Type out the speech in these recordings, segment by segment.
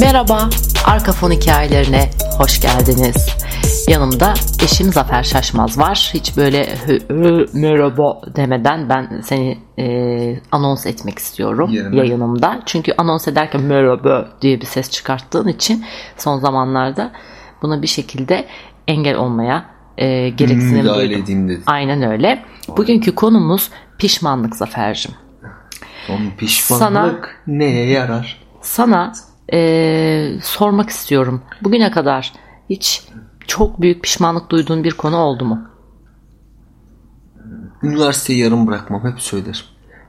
Merhaba, Arka Fon hikayelerine hoş geldiniz. Yanımda eşim Zafer Şaşmaz var. Hiç böyle hı, hı, merhaba demeden ben seni e, anons etmek istiyorum Yerine. yayınımda. Çünkü anons ederken merhaba diye bir ses çıkarttığın için son zamanlarda buna bir şekilde engel olmaya e, gereksinim Müdahale duydum. Aynen öyle. Bugünkü konumuz pişmanlık Zafer'cim. Onun pişmanlık neye yarar? Sana eee, sormak istiyorum. Bugüne kadar hiç çok büyük pişmanlık duyduğun bir konu oldu mu? Üniversiteyi yarım bırakmam hep söylerim.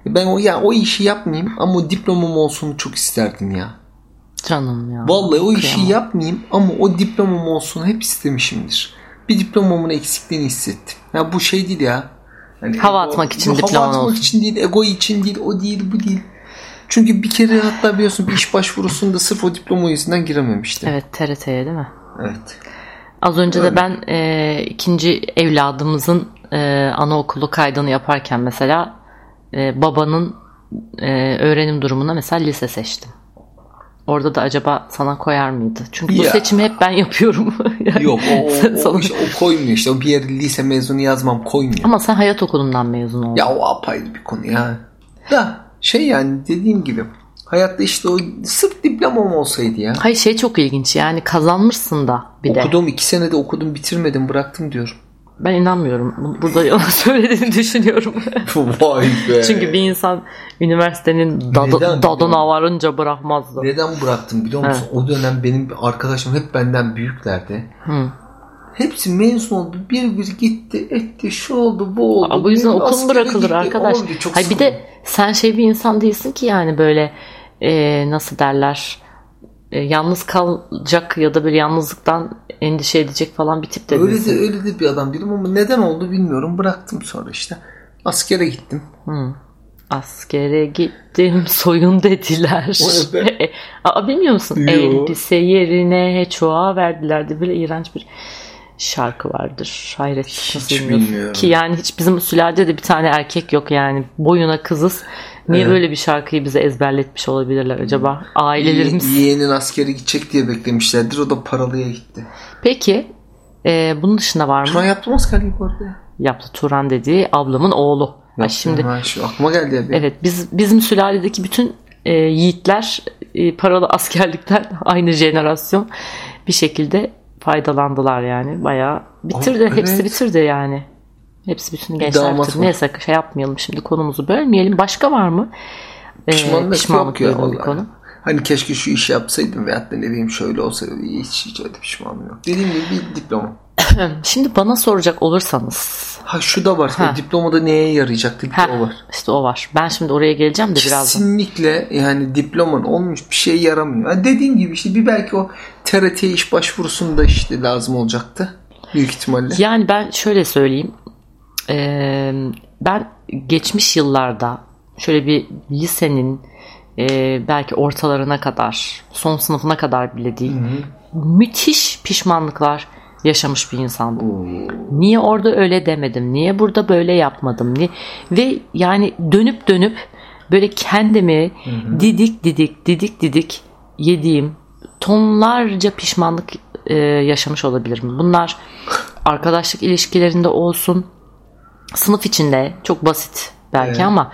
Ben o ya o işi yapmayayım ama o diplomam olsun çok isterdim ya. Canım ya. Vallahi o işi Kıyamam. yapmayayım ama o diplomam olsun hep istemişimdir. Bir diplomamın eksikliğini hissettim. Ya bu şey değil ya. Hani Hava ego- atmak için diploman Hava atmak olsun. için değil, ego için değil, o değil, bu değil. Çünkü bir kere hatta biliyorsun bir iş başvurusunda sırf o diploma yüzünden girememiştim. Evet TRT'ye değil mi? Evet. Az önce Öyle. de ben eee, ikinci evladımızın eee, anaokulu kaydını yaparken mesela eee, babanın eee, öğrenim durumuna mesela lise seçtim. Orada da acaba sana koyar mıydı? Çünkü bu Ya. seçimi hep ben yapıyorum. Yani Yok o, o, sana- o, işte o koymuyor işte. O bir yere lise mezunu yazmam koymuyor. Ama sen hayat okulundan mezun oldun. Ya o apayrı bir konu ya. Da şey yani dediğim gibi hayatta işte o sırf diplomam olsaydı ya. Hayır şey çok ilginç yani kazanmışsın da bir de. Okudum iki senede okudum bitirmedim bıraktım diyorum. Ben inanmıyorum. Bu- Burada yalan söylediğini düşünüyorum. Vay be. Çünkü bir insan üniversitenin dadı, Neden? dadına varınca bırakmazdı. Neden bıraktım biliyor musun? O dönem benim arkadaşım hep benden büyüklerdi. Hı. Hepsi mezun oldu. Bir bir gitti etti şu oldu bu oldu. Aa, bu yüzden Bir okul bırakılır gitti, arkadaş. oldu. Çok Hayır bir de sen şey bir insan değilsin ki yani böyle e, nasıl derler e, yalnız kalacak ya da böyle yalnızlıktan endişe edecek falan bir tip de Öyle de öyle de bir adam değilim ama neden oldu bilmiyorum. Bıraktım sonra işte. Askere gittim. Hı. Askere gittim soyun dediler. Aa, bilmiyor musun? Yo. Elbise yerine çuğa verdiler de böyle iğrenç bir şarkı vardır. Hayret Hiç bilmiyorum. Ki yani hiç bizim sülalede de bir tane erkek yok yani. Boyuna kızız. Niye Evet. böyle bir şarkıyı bize ezberletmiş olabilirler acaba? Ailelerimiz. Ye- Yeğenin askere gidecek diye beklemişlerdir. O da paralıya gitti. Peki e, bunun dışında var mı? Turan yaptım askerliği bu arada. ya. Yaptı Turan dediği ablamın oğlu. Ay Yaptım. şimdi Ha, şu aklıma geldi ya. Evet biz bizim sülaledeki bütün e, yiğitler e, paralı askerlikten aynı jenerasyon bir şekilde faydalandılar yani. Bayağı bitirdi. Aa, Hepsi evet. bitirdi yani. Hepsi bütün gençler bitirdi. var. Neyse şey yapmayalım şimdi konumuzu bölmeyelim. Başka var mı? E, Pişmanlık, yok ya bir konu. Hani keşke şu işi yapsaydım veyahut da ne bileyim şöyle olsaydı hiç hiç öyle pişmanım yok. Dediğim gibi bir diploma. Şimdi bana soracak olursanız Ha şu da var. Ha. Diplomada neye yarayacaktı ha, o var. işte o var. Ben şimdi oraya geleceğim de birazdan. Kesinlikle yani diploman olmuş bir şey yaramıyor. Ha, dediğim gibi işte bir belki o TRT iş başvurusunda işte lazım olacaktı. Büyük ihtimalle. Yani ben şöyle söyleyeyim. Ee, ben geçmiş yıllarda şöyle bir lisenin e, belki ortalarına kadar, son sınıfına kadar bile değil, müthiş pişmanlıklar yaşamış bir insandım. Oo. Niye orada öyle demedim? Niye burada böyle yapmadım? Niye? Ve yani dönüp dönüp böyle kendimi didik didik didik didik yediğim tonlarca pişmanlık e, yaşamış olabilirim. Bunlar arkadaşlık ilişkilerinde olsun, sınıf içinde çok basit belki Evet. ama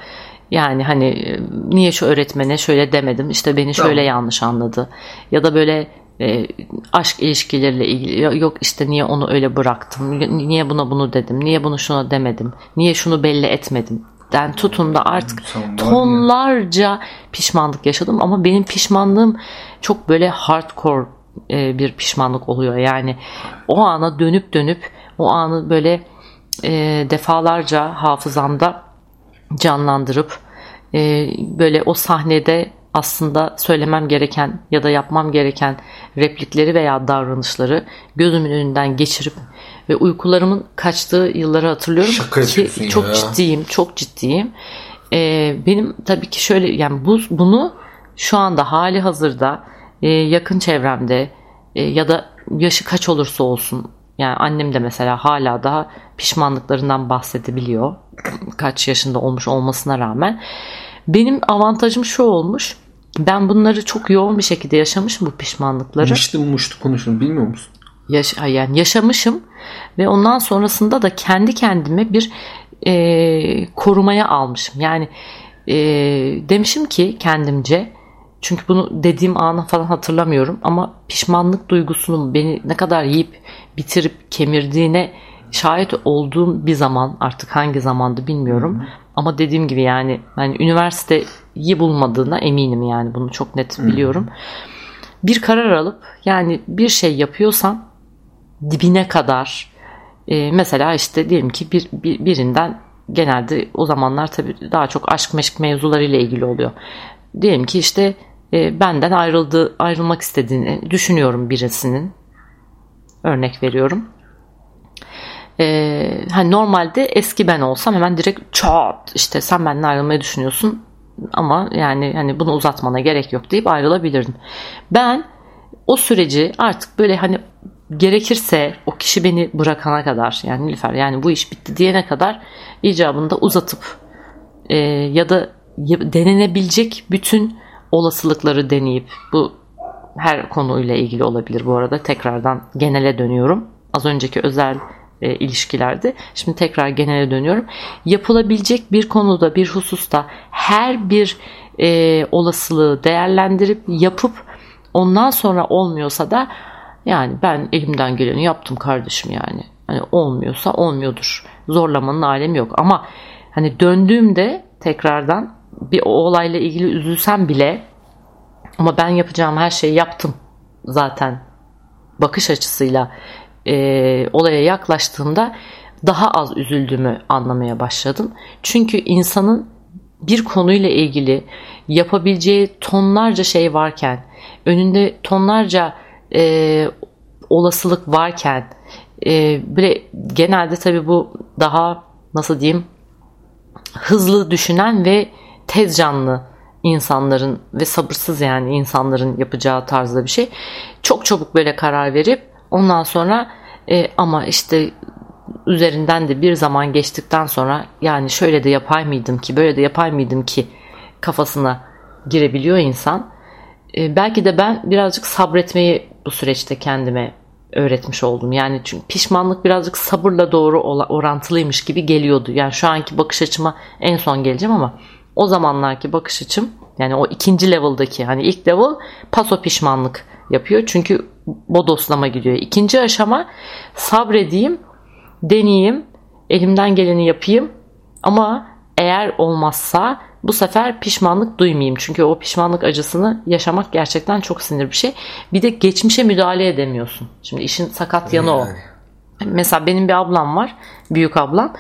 yani hani e, niye şu öğretmene şöyle demedim işte beni şöyle Tamam. yanlış anladı ya da böyle e, aşk ilişkileriyle ilgili "Ya- yok işte niye onu öyle bıraktım? Niye buna bunu dedim? Niye bunu şuna demedim? Niye şunu belli etmedim? Den tutun da artık tonlarca pişmanlık yaşadım. Ama benim pişmanlığım çok böyle hardcore e, bir pişmanlık oluyor. Yani o ana dönüp dönüp o anı böyle e, defalarca hafızamda canlandırıp e, böyle o sahnede aslında söylemem gereken ya da yapmam gereken replikleri veya davranışları gözümün önünden geçirip ve uykularımın kaçtığı yılları hatırlıyorum Şaka ki çok ya. ciddiyim, çok ciddiyim. E, benim tabii ki şöyle yani bu bunu şu anda hali hazırda e, yakın çevremde e, ya da yaşı kaç olursa olsun yani annem de mesela hala daha pişmanlıklarından bahsedebiliyor. Kaç yaşında olmuş olmasına rağmen. Benim avantajım şu olmuş. Ben bunları çok yoğun bir şekilde yaşamışım bu pişmanlıkları. Mıştı muştu konuşun bilmiyor musun? Yaş yani yaşamışım ve ondan sonrasında da kendi kendime bir e, korumaya almışım. Yani e, demişim ki kendimce çünkü bunu dediğim anı falan hatırlamıyorum ama pişmanlık duygusunun beni ne kadar yiyip bitirip kemirdiğine şahit olduğum bir zaman artık hangi zamandı bilmiyorum. Hı-hı. Ama dediğim gibi yani yani üniversiteyi bulmadığına eminim yani bunu çok net biliyorum. Hı-hı. Bir karar alıp yani bir şey yapıyorsan dibine kadar e, mesela işte diyelim ki bir, bir birinden genelde o zamanlar tabii daha çok aşk meşk mevzularıyla ilgili oluyor. Diyelim ki işte e, benden ayrıldı ayrılmak istediğini düşünüyorum birisinin. Örnek veriyorum. E, hani normalde eski ben olsam hemen direkt çat işte sen benden ayrılmayı düşünüyorsun ama yani hani bunu uzatmana gerek yok deyip ayrılabilirdim. Ben o süreci artık böyle hani gerekirse o kişi beni bırakana kadar yani Nilüfer yani bu iş bitti diyene kadar icabında uzatıp e, ya da denenebilecek bütün olasılıkları deneyip bu her konuyla ilgili olabilir bu arada tekrardan genele dönüyorum. Az önceki özel e, ilişkilerde. Şimdi tekrar genele dönüyorum. Yapılabilecek bir konuda, bir hususta her bir e, olasılığı değerlendirip yapıp ondan sonra olmuyorsa da yani ben elimden geleni yaptım kardeşim yani. Hani olmuyorsa olmuyordur. Zorlamanın alemi yok. Ama hani döndüğümde tekrardan bir o olayla ilgili üzülsem bile ama ben yapacağım her şeyi yaptım zaten bakış açısıyla e, olaya yaklaştığımda daha az üzüldüğümü anlamaya başladım. Çünkü insanın bir konuyla ilgili yapabileceği tonlarca şey varken, önünde tonlarca e, olasılık varken, e, böyle genelde tabii bu daha nasıl diyeyim hızlı düşünen ve tez canlı insanların ve sabırsız yani insanların yapacağı tarzda bir şey. Çok çabuk böyle karar verip Ondan sonra e, ama işte üzerinden de bir zaman geçtikten sonra yani şöyle de yapay mıydım ki böyle de yapay mıydım ki kafasına girebiliyor insan. E, belki de ben birazcık sabretmeyi bu süreçte kendime öğretmiş oldum. Yani çünkü pişmanlık birazcık sabırla doğru orantılıymış gibi geliyordu. Yani şu anki bakış açıma en son geleceğim ama o zamanlarki bakış açım yani o ikinci level'daki hani ilk level paso pişmanlık yapıyor. Çünkü bodoslama gidiyor. İkinci aşama sabredeyim, deneyeyim, elimden geleni yapayım ama eğer olmazsa bu sefer pişmanlık duymayayım. Çünkü o pişmanlık acısını yaşamak gerçekten çok sinir bir şey. Bir de geçmişe müdahale edemiyorsun. Şimdi işin sakat yanı yani. o. Mesela benim bir ablam var. Büyük ablam.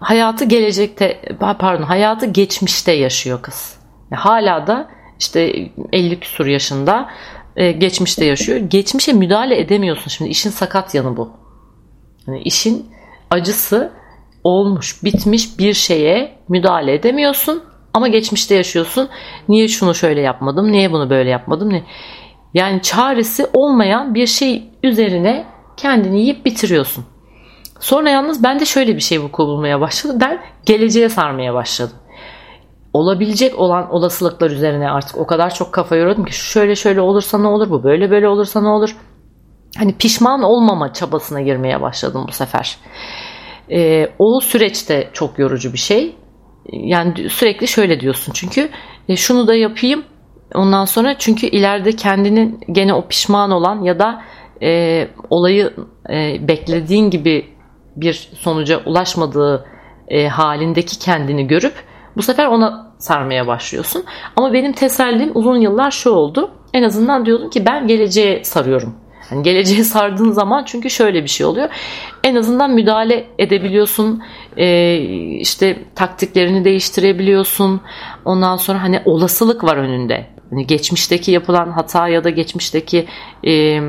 Hayatı gelecekte pardon hayatı geçmişte yaşıyor kız. Hala da işte 50 küsur yaşında e, geçmişte yaşıyor. Geçmişe müdahale edemiyorsun. Şimdi işin sakat yanı bu. Yani işin acısı olmuş, bitmiş bir şeye müdahale edemiyorsun ama geçmişte yaşıyorsun. Niye şunu şöyle yapmadım? Niye bunu böyle yapmadım? Ne? Yani çaresi olmayan bir şey üzerine kendini yiyip bitiriyorsun. Sonra yalnız ben de şöyle bir şey vuku bulmaya başladı. Ben geleceğe sarmaya başladım olabilecek olan olasılıklar üzerine artık o kadar çok kafa yoruyordum ki şöyle şöyle olursa ne olur bu böyle böyle olursa ne olur hani pişman olmama çabasına girmeye başladım bu sefer. E, o süreçte çok yorucu bir şey. Yani sürekli şöyle diyorsun çünkü e, şunu da yapayım ondan sonra çünkü ileride kendinin gene o pişman olan ya da e, olayı e, beklediğin gibi bir sonuca ulaşmadığı e, halindeki kendini görüp bu sefer ona sarmaya başlıyorsun. Ama benim tesellim uzun yıllar şu oldu. En azından diyordum ki ben geleceğe sarıyorum. Yani geleceğe sardığın zaman çünkü şöyle bir şey oluyor. En azından müdahale edebiliyorsun. Ee, işte taktiklerini değiştirebiliyorsun. Ondan sonra hani olasılık var önünde. Hani geçmişteki yapılan hata ya da geçmişteki e,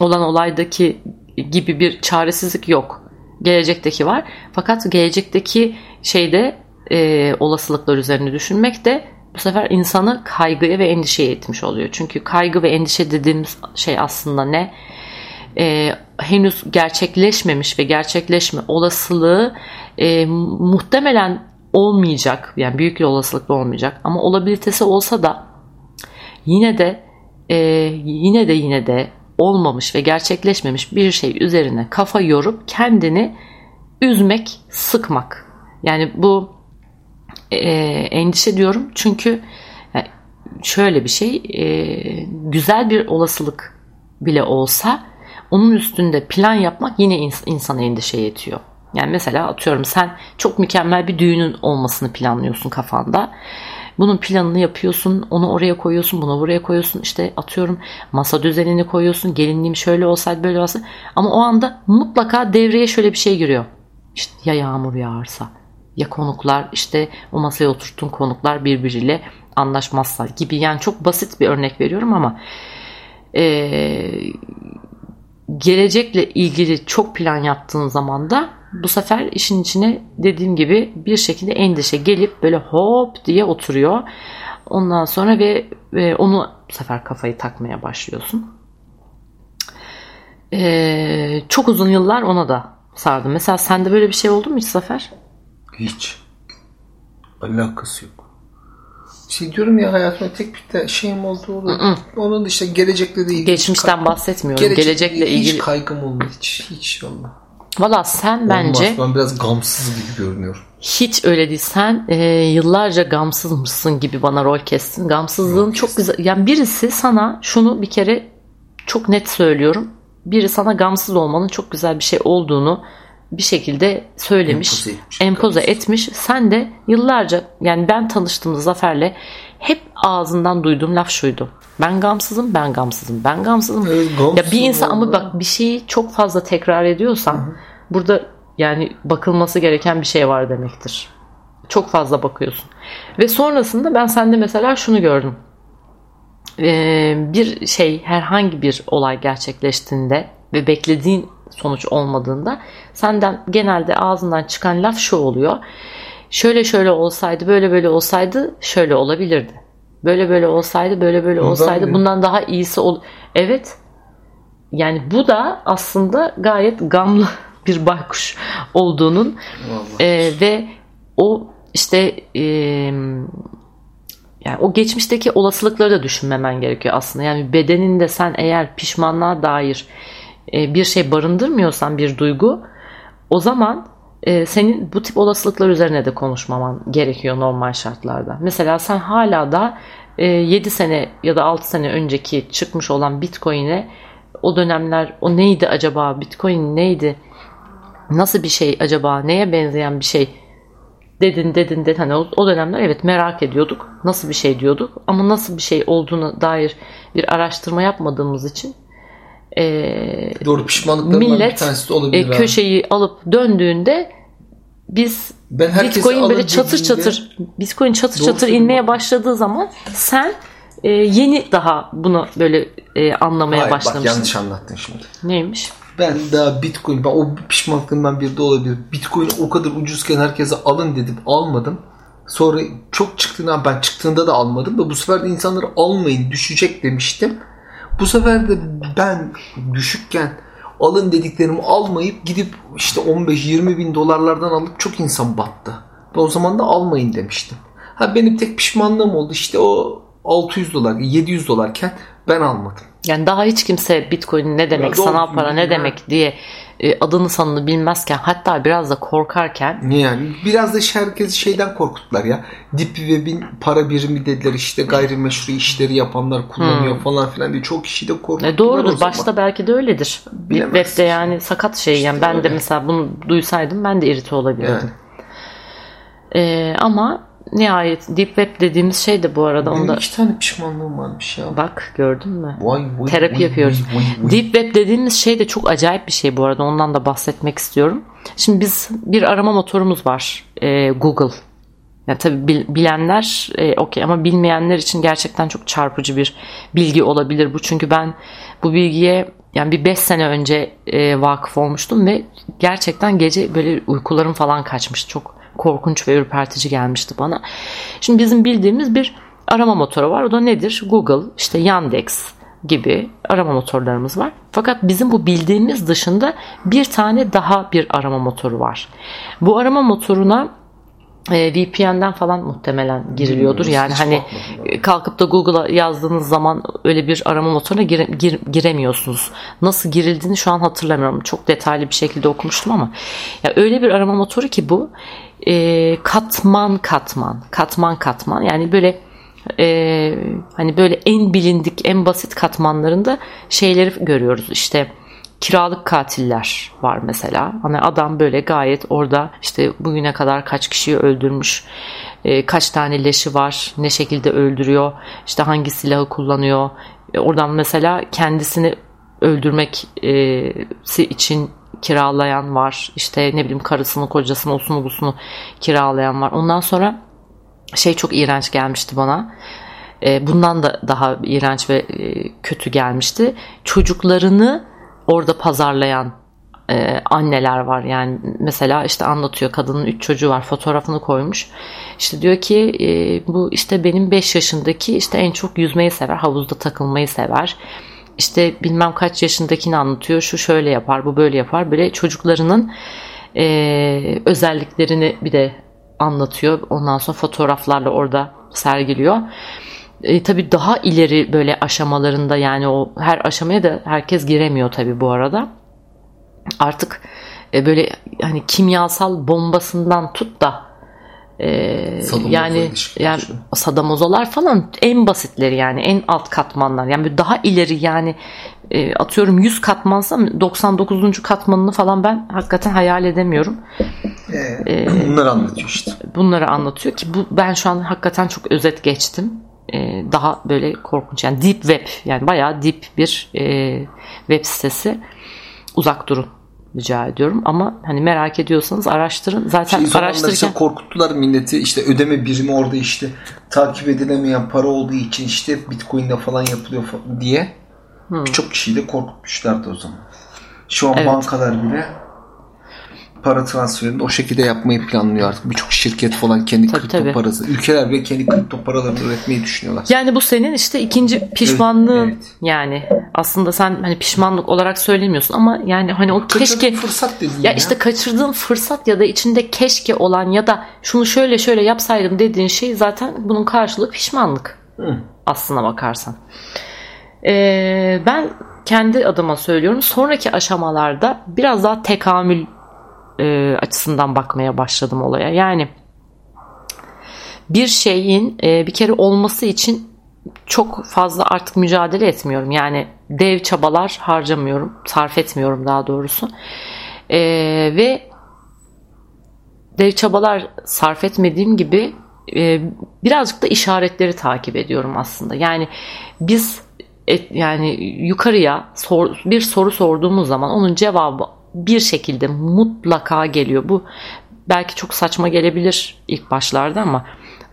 olan olaydaki gibi bir çaresizlik yok. Gelecekteki var. Fakat gelecekteki şeyde e, olasılıklar üzerine düşünmek de bu sefer insanı kaygıya ve endişeye itmiş oluyor. Çünkü kaygı ve endişe dediğimiz şey aslında ne? E, henüz gerçekleşmemiş ve gerçekleşme olasılığı e, muhtemelen olmayacak. Yani büyük bir olasılıkla olmayacak. Ama olabilitesi olsa da yine de e, yine de yine de olmamış ve gerçekleşmemiş bir şey üzerine kafa yorup kendini üzmek, sıkmak. Yani bu e, endişe diyorum çünkü yani şöyle bir şey e, güzel bir olasılık bile olsa onun üstünde plan yapmak yine ins- insana endişe yetiyor. Yani mesela atıyorum sen çok mükemmel bir düğünün olmasını planlıyorsun kafanda. Bunun planını yapıyorsun, onu oraya koyuyorsun, bunu buraya koyuyorsun. İşte atıyorum masa düzenini koyuyorsun. Gelinliğim şöyle olsaydı böyle olsaydı. Ama o anda mutlaka devreye şöyle bir şey giriyor. İşte ya yağmur yağarsa, ya konuklar işte o masaya oturttuğun konuklar birbiriyle anlaşmazsa gibi. Yani çok basit bir örnek veriyorum ama ee, gelecekle ilgili çok plan yaptığın zaman da bu sefer işin içine dediğim gibi bir şekilde endişe gelip böyle hop diye oturuyor. Ondan sonra ve, ve onu bu sefer kafayı takmaya başlıyorsun. Ee, çok uzun yıllar ona da sardım. Mesela sende böyle bir şey oldu mu hiç Zafer? Hiç. Alakası yok. Şey diyorum ya hayatımda tek bir şeyim oldu. Onun da işte gelecekle de ilgili. Geçmişten bahsetmiyorum. Gelecekle, Gelecekle ilgili. Hiç kaygım olmadı. Hiç, hiç valla. Valla sen bence Olmaz. Ben biraz gamsız gibi görünüyorum. hiç öyle değil. Sen e, yıllarca gamsızmışsın gibi bana rol kestin. Gamsızlığın çok güzel. Yani birisi sana şunu bir kere çok net söylüyorum. Biri sana gamsız olmanın çok güzel bir şey olduğunu bir şekilde söylemiş, Empoze etmiş. empoze etmiş. Sen de yıllarca yani ben tanıştığımda Zafer'le hep ağzından duyduğum laf şuydu. Ben gamsızım, ben gamsızım, ben gamsızım. Evet, gamsız ya bir insan ama bak bir şeyi çok fazla tekrar ediyorsan burada yani bakılması gereken bir şey var demektir. Çok fazla bakıyorsun. Ve sonrasında ben sende mesela şunu gördüm. Ee, bir şey herhangi bir olay gerçekleştiğinde ve beklediğin sonuç olmadığında senden genelde ağzından çıkan laf şu oluyor. Şöyle şöyle olsaydı, böyle böyle olsaydı şöyle olabilirdi. Böyle böyle olsaydı, böyle böyle Bundan olsaydı bile. bundan daha iyisi ol. Evet. Yani bu da aslında gayet gamlı bir baykuş olduğunun Vallahi. e, ve o işte e, yani o geçmişteki olasılıkları da düşünmemen gerekiyor aslında. Yani bedeninde sen eğer pişmanlığa dair e, bir şey barındırmıyorsan bir duygu o zaman e, senin bu tip olasılıklar üzerine de konuşmaman gerekiyor normal şartlarda. Mesela sen hala da e, 7 sene ya da 6 sene önceki çıkmış olan Bitcoin'e o dönemler o neydi acaba Bitcoin neydi nasıl bir şey acaba neye benzeyen bir şey dedin dedin dedin hani o, o dönemler evet merak ediyorduk nasıl bir şey diyorduk ama nasıl bir şey olduğuna dair bir araştırma yapmadığımız için eee, Doğru pişmanlıklarımdan bir millet tanesi de e, olabilir. ha. köşeyi alıp döndüğünde biz Ben Bitcoin böyle çatır dediğimde- çatır Bitcoin çatır çatır inmeye bak. başladığı zaman sen e, yeni daha bunu böyle e, anlamaya Hayır, bak başlamışsın. yanlış anlattın şimdi. Neymiş? Ben daha Bitcoin, ben o pişmanlıklarımdan biri de olabilir. Bitcoin o kadar ucuzken herkese alın dedim, almadım. Sonra çok çıktığında ben çıktığında da almadım ve bu sefer de insanları almayın düşecek demiştim. Bu sefer de ben düşükken alın dediklerimi almayıp gidip işte 15-20 bin dolarlardan alıp çok insan battı. Ve o zaman da almayın demiştim. Ha benim tek pişmanlığım oldu işte o 600 dolar 700 dolarken ben almadım. Yani daha hiç kimse Bitcoin ne demek, doğru sanal para ne demek diye e, adını sanını bilmezken hatta biraz da korkarken yani? Biraz da şey- herkesi şeyden korkuttular ya. Deep Web'in para birimi dediler işte gayrimeşru işleri yapanlar kullanıyor falan filan diye çok kişi de korkuttular e, doğrudur. Başta belki de öyledir. Bilemezsin webde yani sakat şey yani ben de öyle. mesela bunu duysaydım ben de irite olabilirdim. Yani. E, ama nihayet Deep Web dediğimiz şey de bu arada Benim onda iki tane pişmanlığım varmış ya. bak gördün mü? Vay vay Terapi vay, yapıyoruz. vay, vay, vay. Deep Web dediğimiz şey de çok acayip bir şey bu arada. Ondan da bahsetmek istiyorum. Şimdi biz bir arama motorumuz var. Ee, Google. Ya tabii bil- bilenler e, okey ama bilmeyenler için gerçekten çok çarpıcı bir bilgi olabilir bu. Çünkü ben bu bilgiye yani bir 5 sene önce e, vakıf olmuştum ve gerçekten gece böyle uykularım falan kaçmıştı. Çok korkunç ve ürpertici gelmişti bana. Şimdi bizim bildiğimiz bir arama motoru var. O da nedir? Google, işte Yandex gibi arama motorlarımız var. Fakat bizim bu bildiğimiz dışında bir tane daha bir arama motoru var. Bu arama motoruna e, VPN'den falan muhtemelen giriliyordur. Yani hiç hani bakmadım kalkıp da Google'a yazdığınız zaman öyle bir arama motoruna gire- gir- giremiyorsunuz. Nasıl girildiğini şu an hatırlamıyorum. Çok detaylı bir şekilde okumuştum ama ya öyle bir arama motoru ki bu e, katman katman katman katman yani böyle e, hani böyle en bilindik en basit katmanlarında şeyleri görüyoruz işte kiralık katiller var mesela. Hani adam böyle gayet orada işte bugüne kadar kaç kişiyi öldürmüş, e, kaç tane leşi var, ne şekilde öldürüyor, işte hangi silahı kullanıyor. E, oradan mesela kendisini öldürmek e, için kiralayan var. İşte ne bileyim karısını, kocasını, osunu busunu kiralayan var. Ondan sonra şey çok iğrenç gelmişti bana. E, bundan da daha iğrenç ve e, kötü gelmişti. Çocuklarını orada pazarlayan e, anneler var. Yani mesela işte anlatıyor kadının 3 çocuğu var fotoğrafını koymuş. İşte diyor ki e, bu işte benim 5 yaşındaki işte en çok yüzmeyi sever, havuzda takılmayı sever. İşte bilmem kaç yaşındakini anlatıyor. Şu şöyle yapar, bu böyle yapar. Böyle çocuklarının e, özelliklerini bir de anlatıyor. Ondan sonra fotoğraflarla orada sergiliyor. E, tabii daha ileri böyle aşamalarında yani o her aşamaya da herkes giremiyor tabii bu arada. Artık e, böyle hani kimyasal bombasından tut da e, Sadomazo yani yani şu. sadamozolar falan en basitleri yani en alt katmanlar. Yani daha ileri yani e, atıyorum 100 katmansa 99. katmanını falan ben hakikaten hayal edemiyorum. Ee, bunları anlatıyor işte. bunları anlatıyor ki bu ben şu an hakikaten çok özet geçtim. Ee, daha böyle korkunç yani deep web yani bayağı deep bir e, web sitesi. Uzak durun rica ediyorum ama hani merak ediyorsanız araştırın. Zaten Şey, araştırırken korkuttular milleti işte ödeme birimi orada işte takip edilemeyen para olduğu için işte bitcoin'le falan yapılıyor fa- diye birçok kişiyi de korkutmuşlardı o zaman. Şu an Evet. bankalar bile para transferini o şekilde yapmayı planlıyor artık. Birçok şirket falan kendi Tabii, kripto tabii. parası. Ülkeler bile kendi kripto paralarını üretmeyi düşünüyorlar. Yani bu senin işte ikinci pişmanlığın Evet, yani aslında sen hani pişmanlık olarak söylemiyorsun ama yani hani o keşke Kaçırdığın fırsat dediğin ya ya. işte kaçırdığın fırsat ya da içinde keşke olan ya da şunu şöyle şöyle yapsaydım dediğin şey zaten bunun karşılığı pişmanlık Hı. aslına bakarsan. Ee, ben kendi adıma söylüyorum sonraki aşamalarda biraz daha tekamül e, açısından bakmaya başladım olaya. Yani bir şeyin e, bir kere olması için çok fazla artık mücadele etmiyorum. Yani dev çabalar harcamıyorum, sarf etmiyorum daha doğrusu. E, ve dev çabalar sarf etmediğim gibi e, birazcık da işaretleri takip ediyorum aslında. Yani biz et, yani yukarıya sor, bir soru sorduğumuz zaman onun cevabı bir şekilde mutlaka geliyor. Bu belki çok saçma gelebilir ilk başlarda ama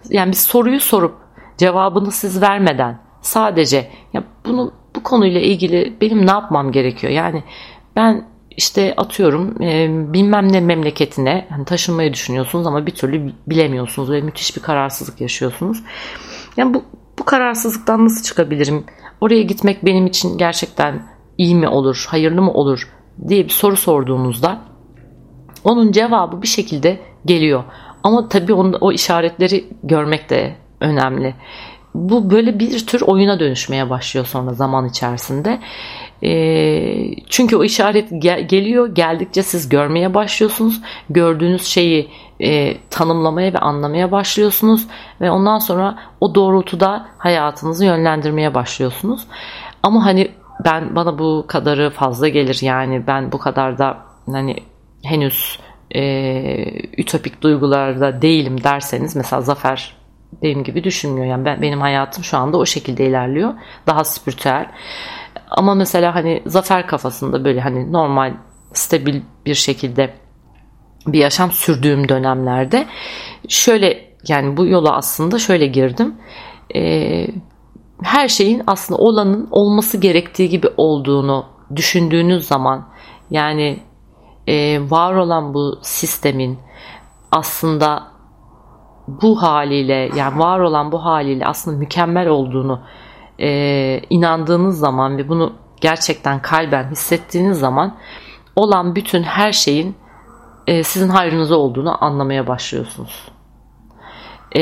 yani bir soruyu sorup cevabını siz vermeden sadece ya bunu bu konuyla ilgili benim ne yapmam gerekiyor? Yani ben işte atıyorum e, bilmem ne memleketine hani taşınmayı düşünüyorsunuz ama bir türlü bilemiyorsunuz ve müthiş bir kararsızlık yaşıyorsunuz. Yani bu, bu kararsızlıktan nasıl çıkabilirim? Oraya gitmek benim için gerçekten iyi mi olur, hayırlı mı olur diye bir soru sorduğunuzda onun cevabı bir şekilde geliyor. Ama tabii onun, o işaretleri görmek de önemli. Bu böyle bir tür oyuna dönüşmeye başlıyor sonra zaman içerisinde. E, çünkü o işaret gel- geliyor, geldikçe siz görmeye başlıyorsunuz. Gördüğünüz şeyi e, tanımlamaya ve anlamaya başlıyorsunuz ve ondan sonra o doğrultuda hayatınızı yönlendirmeye başlıyorsunuz. Ama hani ben bana bu kadarı fazla gelir yani ben bu kadar da hani henüz e, ütopik duygularda değilim derseniz mesela Zafer benim gibi düşünmüyor. Yani ben, benim hayatım şu anda o şekilde ilerliyor. Daha spiritüel. Ama mesela hani Zafer kafasında böyle hani normal stabil bir şekilde bir yaşam sürdüğüm dönemlerde şöyle yani bu yola aslında şöyle girdim. Ee, her şeyin aslında olanın olması gerektiği gibi olduğunu düşündüğünüz zaman yani e, var olan bu sistemin aslında bu haliyle yani var olan bu haliyle aslında mükemmel olduğunu e, inandığınız zaman ve bunu gerçekten kalben hissettiğiniz zaman olan bütün her şeyin e, sizin hayrınıza olduğunu anlamaya başlıyorsunuz. e,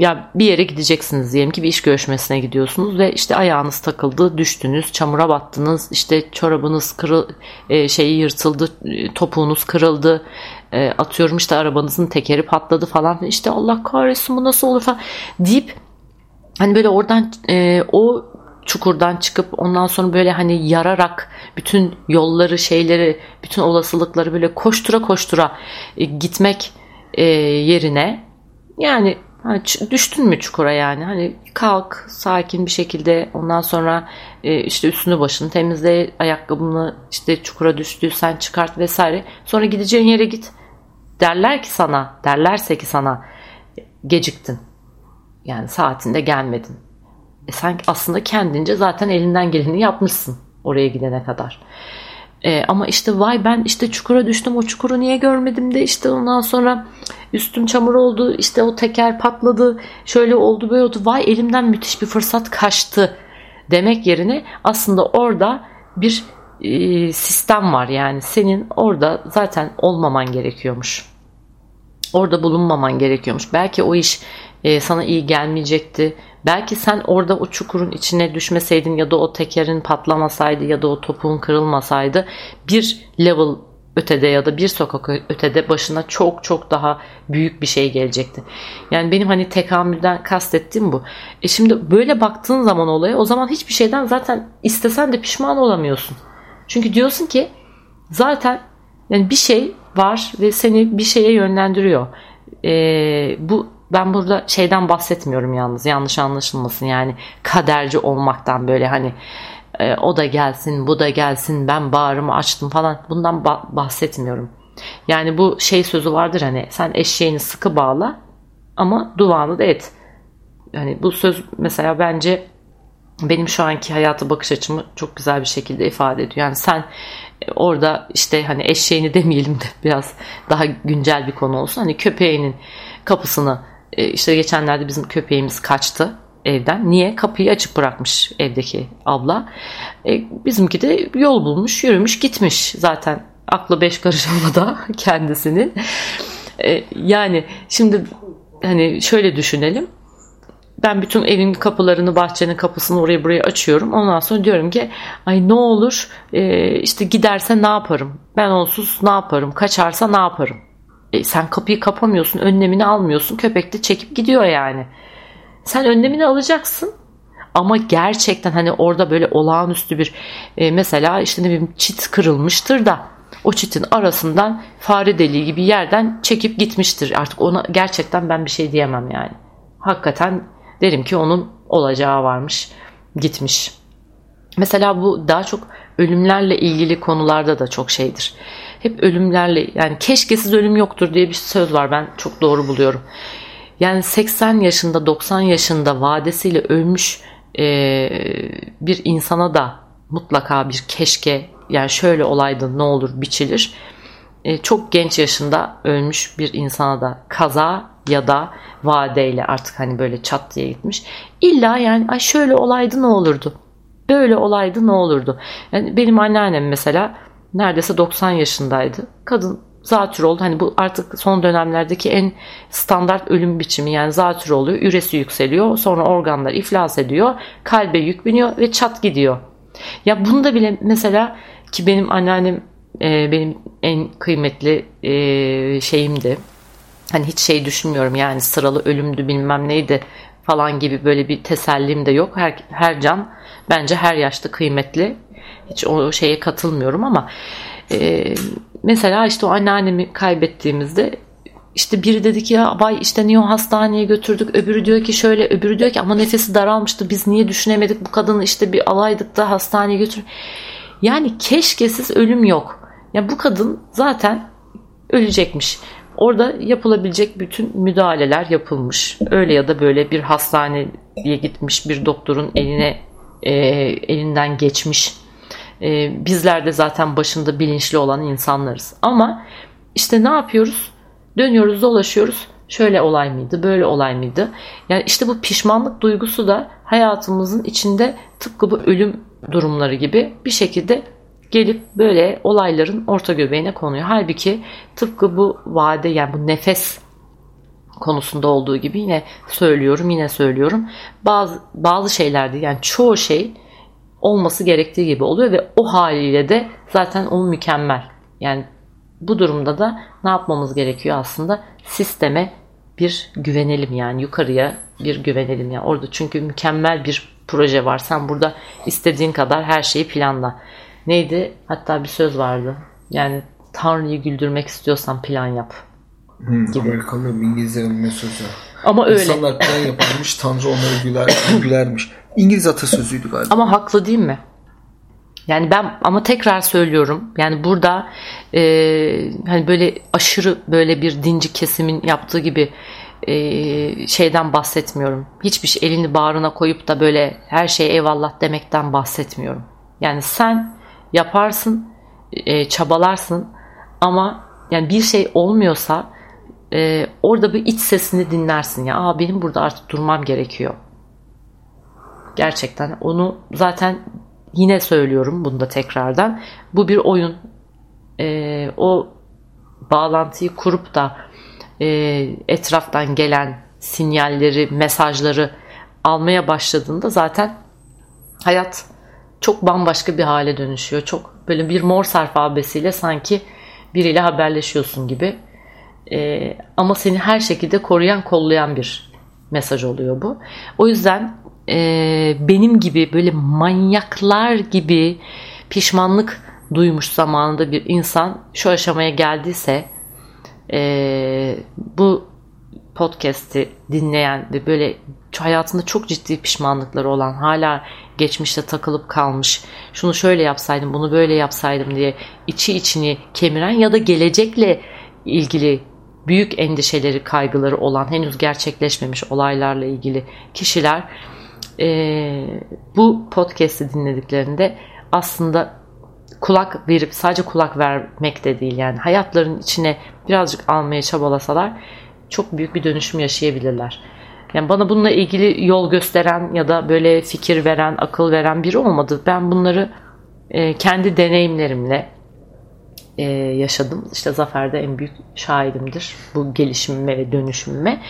ya bir yere gideceksiniz diyelim ki bir iş görüşmesine gidiyorsunuz ve işte ayağınız takıldı, düştünüz, çamura battınız, işte çorabınız kırıl e, şeyi yırtıldı, e, topuğunuz kırıldı, e, atıyorum işte arabanızın tekeri patladı falan. işte Allah kahretsin bu nasıl olur falan deyip hani böyle oradan e, o çukurdan çıkıp ondan sonra böyle hani yararak bütün yolları şeyleri bütün olasılıkları böyle koştura koştura e, gitmek e, yerine yani hani düştün mü çukura yani? Hani kalk sakin bir şekilde ondan sonra e, işte üstünü başını temizle ayakkabını işte çukura düştüysen çıkart vesaire. Sonra gideceğin yere git. Derler ki sana derlerse ki sana geciktin. Yani saatinde gelmedin. E sen aslında kendince zaten elinden geleni yapmışsın oraya gidene kadar. E, ama işte vay ben işte çukura düştüm o çukuru niye görmedim de işte ondan sonra üstüm çamur oldu işte o teker patladı şöyle oldu böyle oldu vay elimden müthiş bir fırsat kaçtı demek yerine aslında orada bir e, sistem var yani senin orada zaten olmaman gerekiyormuş. Orada bulunmaman gerekiyormuş. Belki o iş e, sana iyi gelmeyecekti. Belki sen orada o çukurun içine düşmeseydin ya da o tekerin patlamasaydı ya da o topuğun kırılmasaydı bir level ötede ya da bir sokak ötede başına çok çok daha büyük bir şey gelecekti. Yani benim hani tekamülden kastettiğim bu. E şimdi böyle baktığın zaman olaya o zaman hiçbir şeyden zaten istesen de pişman olamıyorsun. Çünkü diyorsun ki zaten yani bir şey var ve seni bir şeye yönlendiriyor. E, bu ben burada şeyden bahsetmiyorum yalnız yanlış anlaşılmasın yani kaderci olmaktan böyle hani e, o da gelsin bu da gelsin ben bağrımı açtım falan bundan bahsetmiyorum. Yani bu şey sözü vardır hani sen eşeğini sıkı bağla ama duvağını da et. Yani bu söz mesela bence benim şu anki hayata bakış açımı çok güzel bir şekilde ifade ediyor. Yani sen e, orada işte hani eşeğini demeyelim de biraz daha güncel bir konu olsun. Hani köpeğinin kapısını e, işte geçenlerde bizim köpeğimiz kaçtı evden. Niye? Kapıyı açık bırakmış evdeki abla. E, bizimki de yol bulmuş, yürümüş, gitmiş. Zaten aklı beş karış olmadı kendisinin. E, yani şimdi hani şöyle düşünelim. Ben bütün evin kapılarını, bahçenin kapısını oraya buraya açıyorum. Ondan sonra diyorum ki ay ne olur e, işte giderse ne yaparım? Ben onsuz ne yaparım? Kaçarsa ne yaparım? E, sen kapıyı kapamıyorsun, önlemini almıyorsun. Köpek de çekip gidiyor yani. Sen önlemini alacaksın. Ama gerçekten hani orada böyle olağanüstü bir e, mesela işte ne bileyim çit kırılmıştır da o çitin arasından fare deliği gibi yerden çekip gitmiştir. Artık ona gerçekten ben bir şey diyemem yani. Hakikaten derim ki onun olacağı varmış, gitmiş. Mesela bu daha çok ölümlerle ilgili konularda da çok şeydir hep ölümlerle yani keşkesiz ölüm yoktur diye bir söz var ben çok doğru buluyorum. Yani 80 yaşında 90 yaşında vadesiyle ölmüş e, bir insana da mutlaka bir keşke yani şöyle olaydı ne olur biçilir. E, çok genç yaşında ölmüş bir insana da kaza ya da vadeyle artık hani böyle çat diye gitmiş. İlla yani ay şöyle olaydı ne olurdu? Böyle olaydı ne olurdu? Yani benim anneannem mesela neredeyse 90 yaşındaydı. Kadın zatür oldu. Hani bu artık son dönemlerdeki en standart ölüm biçimi yani zatür oluyor. Üresi yükseliyor. Sonra organlar iflas ediyor. Kalbe yük biniyor ve çat gidiyor. Ya bunda bile mesela ki benim anneannem e, benim en kıymetli e, şeyimdi. Hani hiç şey düşünmüyorum yani sıralı ölümdü bilmem neydi falan gibi böyle bir tesellim de yok. Her, her can bence her yaşta kıymetli hiç o şeye katılmıyorum ama e, mesela işte o anneannemi kaybettiğimizde işte biri dedi ki ya vay işte niye hastaneye götürdük öbürü diyor ki şöyle öbürü diyor ki ama nefesi daralmıştı biz niye düşünemedik bu kadını işte bir alaydık da hastaneye götür. Yani keşkesiz ölüm yok. Ya bu kadın zaten ölecekmiş. Orada yapılabilecek bütün müdahaleler yapılmış. Öyle ya da böyle bir hastaneye gitmiş bir doktorun eline e, elinden geçmiş e, bizler de zaten başında bilinçli olan insanlarız. Ama işte ne yapıyoruz? Dönüyoruz dolaşıyoruz. Şöyle olay mıydı, böyle olay mıydı? Yani işte bu pişmanlık duygusu da hayatımızın içinde tıpkı bu ölüm durumları gibi bir şekilde gelip böyle olayların orta göbeğine konuyor. Halbuki tıpkı bu vade yani bu nefes konusunda olduğu gibi yine söylüyorum yine söylüyorum. Bazı bazı şeylerde yani çoğu şey olması gerektiği gibi oluyor ve o haliyle de zaten o mükemmel. Yani bu durumda da ne yapmamız gerekiyor aslında? Sisteme bir güvenelim yani yukarıya bir güvenelim yani orada çünkü mükemmel bir proje var. Sen burada istediğin kadar her şeyi planla. Neydi? Hatta bir söz vardı. Yani Tanrı'yı güldürmek istiyorsan plan yap. Hmm, gibi. Amerikalıların İngilizlerin ne sözü? Ama öyle. İnsanlar plan yaparmış, Tanrı onları güler, gülermiş. İngiliz atasözüydü galiba. Ama haklı değil mi? Yani ben ama tekrar söylüyorum. Yani burada e, hani böyle aşırı böyle bir dinci kesimin yaptığı gibi e, şeyden bahsetmiyorum. Hiçbir şey elini bağrına koyup da böyle her şeye eyvallah demekten bahsetmiyorum. Yani sen yaparsın, e, çabalarsın ama yani bir şey olmuyorsa e, orada bir iç sesini dinlersin ya. Aa benim burada artık durmam gerekiyor. Gerçekten onu zaten yine söylüyorum bunu da tekrardan. Bu bir oyun. E, o bağlantıyı kurup da e, etraftan gelen sinyalleri, mesajları almaya başladığında zaten hayat çok bambaşka bir hale dönüşüyor. Çok böyle bir mor alfabesiyle sanki biriyle haberleşiyorsun gibi. E, ama seni her şekilde koruyan, kollayan bir mesaj oluyor bu. O yüzden e, benim gibi böyle manyaklar gibi pişmanlık duymuş zamanında bir insan şu aşamaya geldiyse e, bu podcast'i dinleyen ve böyle hayatında çok ciddi pişmanlıkları olan hala geçmişte takılıp kalmış şunu şöyle yapsaydım bunu böyle yapsaydım diye içi içini kemiren ya da gelecekle ilgili büyük endişeleri kaygıları olan henüz gerçekleşmemiş olaylarla ilgili kişiler e, bu podcast'i dinlediklerinde aslında kulak verip sadece kulak vermek de değil yani hayatların içine birazcık almaya çabalasalar çok büyük bir dönüşüm yaşayabilirler. Yani bana bununla ilgili yol gösteren ya da böyle fikir veren, akıl veren biri olmadı. Ben bunları e, kendi deneyimlerimle e, yaşadım. İşte Zafer'de en büyük şahidimdir bu gelişimime ve dönüşümüme.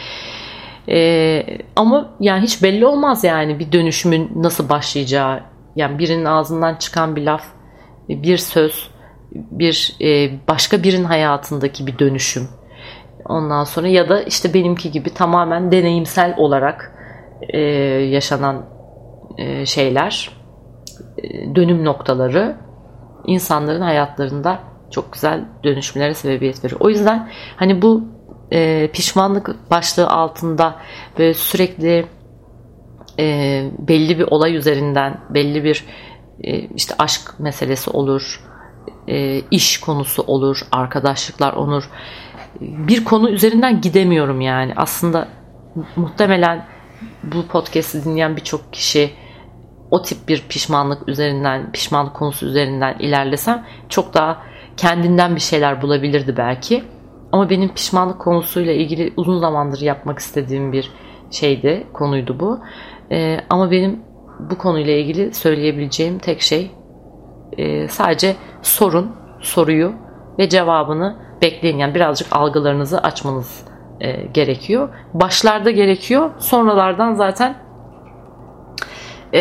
E, ama yani hiç belli olmaz yani bir dönüşümün nasıl başlayacağı. Yani birinin ağzından çıkan bir laf, bir söz, bir e, başka birinin hayatındaki bir dönüşüm. Ondan sonra ya da işte benimki gibi tamamen deneyimsel olarak e, yaşanan e, şeyler, e, dönüm noktaları insanların hayatlarında çok güzel dönüşümlere sebebiyet verir. O yüzden hani bu e, pişmanlık başlığı altında böyle sürekli e, belli bir olay üzerinden belli bir e, işte aşk meselesi olur, e, iş konusu olur, arkadaşlıklar olur. Bir konu üzerinden gidemiyorum yani. Aslında muhtemelen bu podcast'i dinleyen birçok kişi o tip bir pişmanlık üzerinden, pişmanlık konusu üzerinden ilerlesem çok daha kendinden bir şeyler bulabilirdi belki. Ama benim pişmanlık konusuyla ilgili uzun zamandır yapmak istediğim bir şeydi, konuydu bu. Ee, ama benim bu konuyla ilgili söyleyebileceğim tek şey e, sadece sorun, soruyu ve cevabını bekleyin. Yani birazcık algılarınızı açmanız e, gerekiyor. Başlarda gerekiyor. Sonralardan zaten e,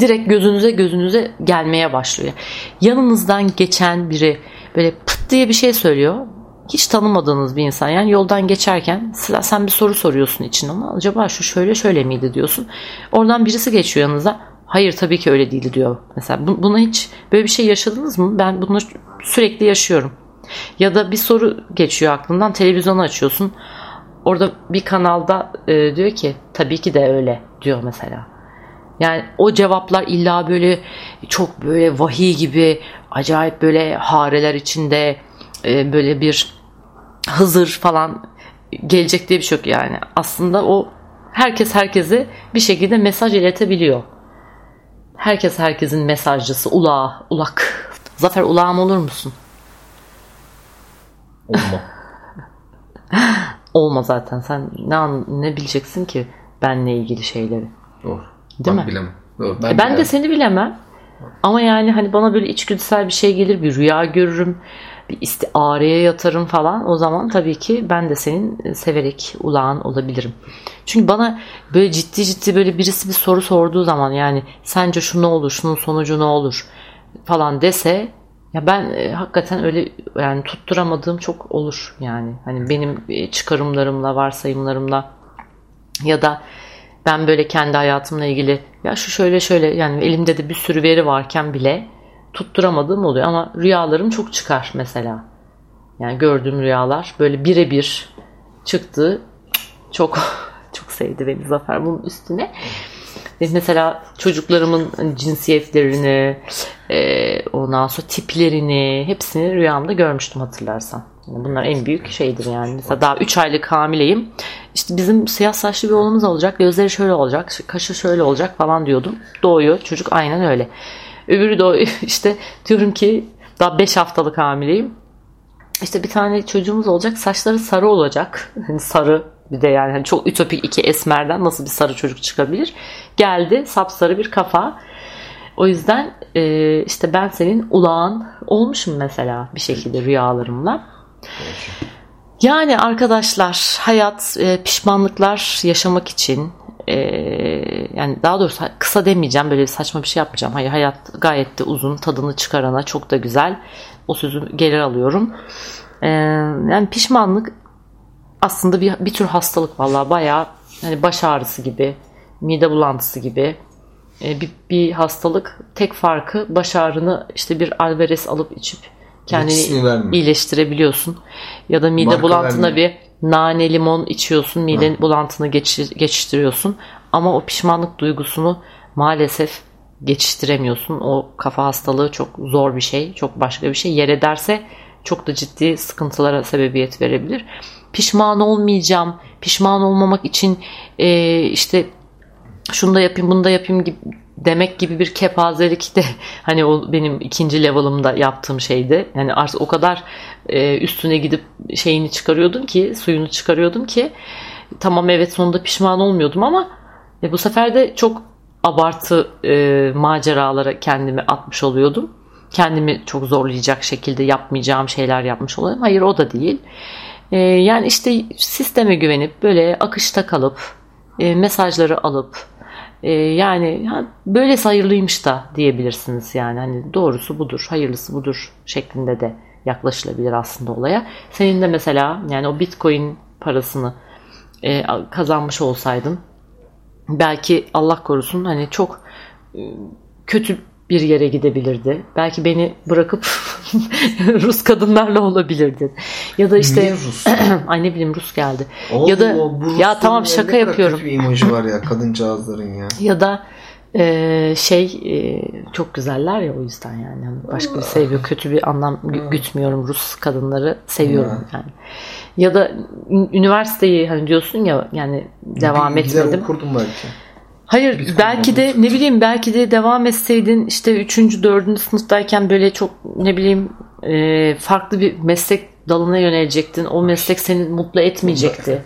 direkt gözünüze gözünüze gelmeye başlıyor. Yanınızdan geçen biri böyle pıt diye bir şey söylüyor. Hiç tanımadığınız bir insan yani yoldan geçerken sen bir soru soruyorsun için ona acaba şu şöyle şöyle miydi diyorsun. Oradan birisi geçiyor yanınıza. Hayır tabii ki öyle değil diyor. Mesela buna hiç böyle bir şey yaşadınız mı? Ben bunu sürekli yaşıyorum. Ya da bir soru geçiyor aklından televizyonu açıyorsun. Orada bir kanalda e, diyor ki tabii ki de öyle diyor mesela. Yani o cevaplar illa böyle çok böyle vahiy gibi acayip böyle hareler içinde e, böyle bir Hızır falan gelecek diye bir şey yok yani. Aslında o herkes herkese bir şekilde mesaj iletebiliyor. Herkes herkesin mesajcısı. Ulağı, ulak. Zafer ulağım olur musun? Olma. Olma zaten. Sen ne ne bileceksin ki benle ilgili şeyleri. Doğru. Değil ben mi? bilemem. Doğru, ben, e ben de seni bilemem. Ama yani hani bana böyle içgüdüsel bir şey gelir, bir rüya görürüm. bir istiareye yatarım falan o zaman tabii ki ben de senin severek ulağın olabilirim. Çünkü bana böyle ciddi ciddi böyle birisi bir soru sorduğu zaman yani sence şu ne olur, şunun sonucu ne olur falan dese ya ben e, hakikaten öyle yani tutturamadığım çok olur yani. Hani benim e, çıkarımlarımla, varsayımlarımla ya da ben böyle kendi hayatımla ilgili ya şu şöyle şöyle yani elimde de bir sürü veri varken bile tutturamadığım oluyor ama rüyalarım çok çıkar mesela. Yani gördüğüm rüyalar böyle birebir çıktı. Çok çok sevdi beni Zafer bunun üstüne. Mesela çocuklarımın cinsiyetlerini, e, ondan sonra tiplerini hepsini rüyamda görmüştüm hatırlarsan. Yani bunlar en büyük şeydir yani. Mesela daha 3 aylık hamileyim. İşte bizim siyah saçlı bir oğlumuz olacak. Gözleri şöyle olacak. Kaşı şöyle olacak falan diyordum. Doğuyor. Çocuk aynen öyle. Öbürü de işte diyorum ki daha 5 haftalık hamileyim. İşte bir tane çocuğumuz olacak. Saçları sarı olacak. Hani sarı bir de yani hani çok ütopik iki esmerden nasıl bir sarı çocuk çıkabilir? Geldi sapsarı bir kafa. O yüzden e, işte ben senin ulağın olmuşum mesela bir şekilde rüyalarımla. Yani arkadaşlar hayat e, pişmanlıklar yaşamak için e, yani daha doğrusu kısa demeyeceğim böyle saçma bir şey yapmayacağım. Hayır hayat gayet de uzun tadını çıkarana çok da güzel. O sözü gelir alıyorum. E, yani pişmanlık aslında bir, bir tür hastalık vallahi bayağı hani baş ağrısı gibi, mide bulantısı gibi e, bir, bir hastalık. Tek farkı baş ağrını işte bir alveres alıp içip kendini iyileştirebiliyorsun. Ya da mide Marka bulantına vermiyor. bir nane limon içiyorsun. Mide ha. bulantını geç, geçiştiriyorsun. Ama o pişmanlık duygusunu maalesef geçiştiremiyorsun. O kafa hastalığı çok zor bir şey. Çok başka bir şey. Yer ederse çok da ciddi sıkıntılara sebebiyet verebilir. Pişman olmayacağım. Pişman olmamak için e, işte şunu da yapayım bunu da yapayım gibi demek gibi bir kepazelik de hani o benim ikinci level'ımda yaptığım şeydi. Yani artık o kadar e, üstüne gidip şeyini çıkarıyordum ki suyunu çıkarıyordum ki tamam evet sonunda pişman olmuyordum ama e, bu sefer de çok abartı e, maceralara kendimi atmış oluyordum. Kendimi çok zorlayacak şekilde yapmayacağım şeyler yapmış oluyorum. Hayır o da değil. E, yani işte sisteme güvenip böyle akışta kalıp e, mesajları alıp ee, yani böyle hayırlıymış da diyebilirsiniz yani hani doğrusu budur, hayırlısı budur şeklinde de yaklaşılabilir aslında olaya. Senin de mesela yani o Bitcoin parasını e, kazanmış olsaydın belki Allah korusun hani çok e, kötü bir yere gidebilirdi. Belki beni bırakıp Rus kadınlarla olabilirdin. Ya da işte Rus? ay ne bileyim Rus geldi. Allah ya da ya tamam şaka yapıyorum. Bir emoji var ya kadıncağızların ya. Ya da e, şey e, çok güzeller ya o yüzden yani. yani başka bir seviyor. Kötü bir anlam gütmüyorum. Rus kadınları seviyorum yani. Ya da üniversiteyi hani diyorsun ya yani devam bir, etmedim. okurdum belki. Hayır Biz belki de ne bileyim belki de devam etseydin işte 3. 4. sınıftayken böyle çok ne bileyim e, farklı bir meslek dalına yönelecektin. O meslek seni mutlu etmeyecekti.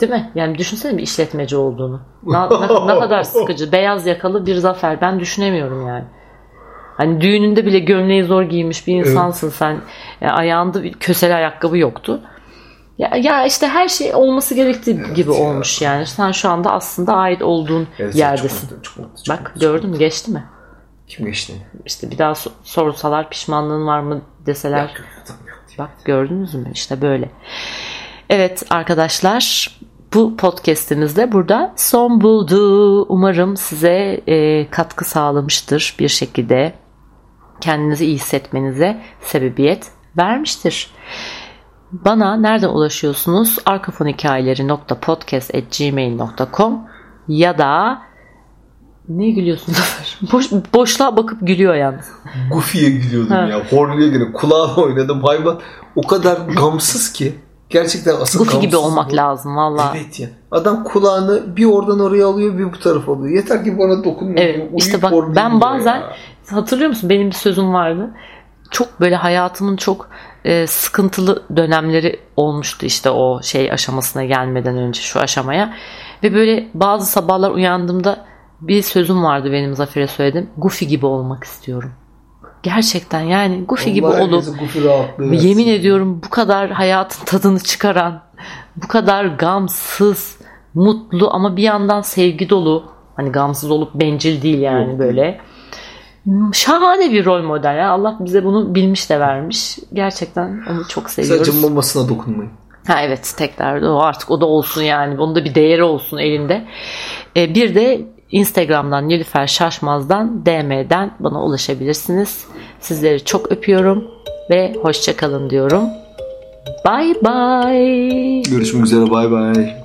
Değil mi? Yani düşünsene bir işletmeci olduğunu. Ne, ne, ne kadar sıkıcı. Beyaz yakalı bir zafer. Ben düşünemiyorum yani. Hani düğününde bile gömleği zor giymiş bir insansın evet. sen. Yani ayağında bir köseli ayakkabı yoktu. Ya, ya işte her şey olması gerektiği evet gibi ya. olmuş yani. Sen şu anda aslında ait olduğun evet, yerdesin. Çok mutlu, çok mutlu, çok Bak mutlu, gördün mü geçti mi? Kim geçti? İşte bir daha sorsalar pişmanlığın var mı deseler. Yok, yok, yok, Bak gördünüz mü? İşte böyle. Evet arkadaşlar bu podcast'imiz burada son buldu. Umarım size e, katkı sağlamıştır bir şekilde. Kendinizi iyi hissetmenize sebebiyet vermiştir. Bana nereden ulaşıyorsunuz? arkafonhikayeleri.podcast.gmail.com ya da ne gülüyorsun Boş, boşluğa bakıp gülüyor yalnız. Goofy'ye gülüyordum ha. ya. Horlu'ya göre kulağına oynadım. Hayvan o kadar gamsız ki. Gerçekten asıl Goofy gibi olmak bu. lazım valla. Evet ya. Adam kulağını bir oradan oraya alıyor bir bu tarafa alıyor. Yeter ki bana dokunma. Evet işte bak ben bazen ya. hatırlıyor musun benim bir sözüm vardı. Çok böyle hayatımın çok e, sıkıntılı dönemleri olmuştu işte o şey aşamasına gelmeden önce şu aşamaya. Ve böyle bazı sabahlar uyandığımda bir sözüm vardı benim Zafer'e söyledim. Goofy gibi olmak istiyorum. Gerçekten yani Goofy gibi olup yemin ediyorum bu kadar hayatın tadını çıkaran, bu kadar gamsız, mutlu ama bir yandan sevgi dolu. Hani gamsız olup bencil değil yani böyle. Şahane bir rol model ya. Allah bize bunu bilmiş de vermiş. Gerçekten onu çok seviyoruz. Sadece mamasına dokunmayın. Ha evet tek derdi o artık o da olsun yani. Onun da bir değeri olsun elinde. Ee, bir de Instagram'dan Nilüfer Şaşmaz'dan DM'den bana ulaşabilirsiniz. Sizleri çok öpüyorum ve hoşçakalın diyorum. Bye bye. Görüşmek üzere bay bay.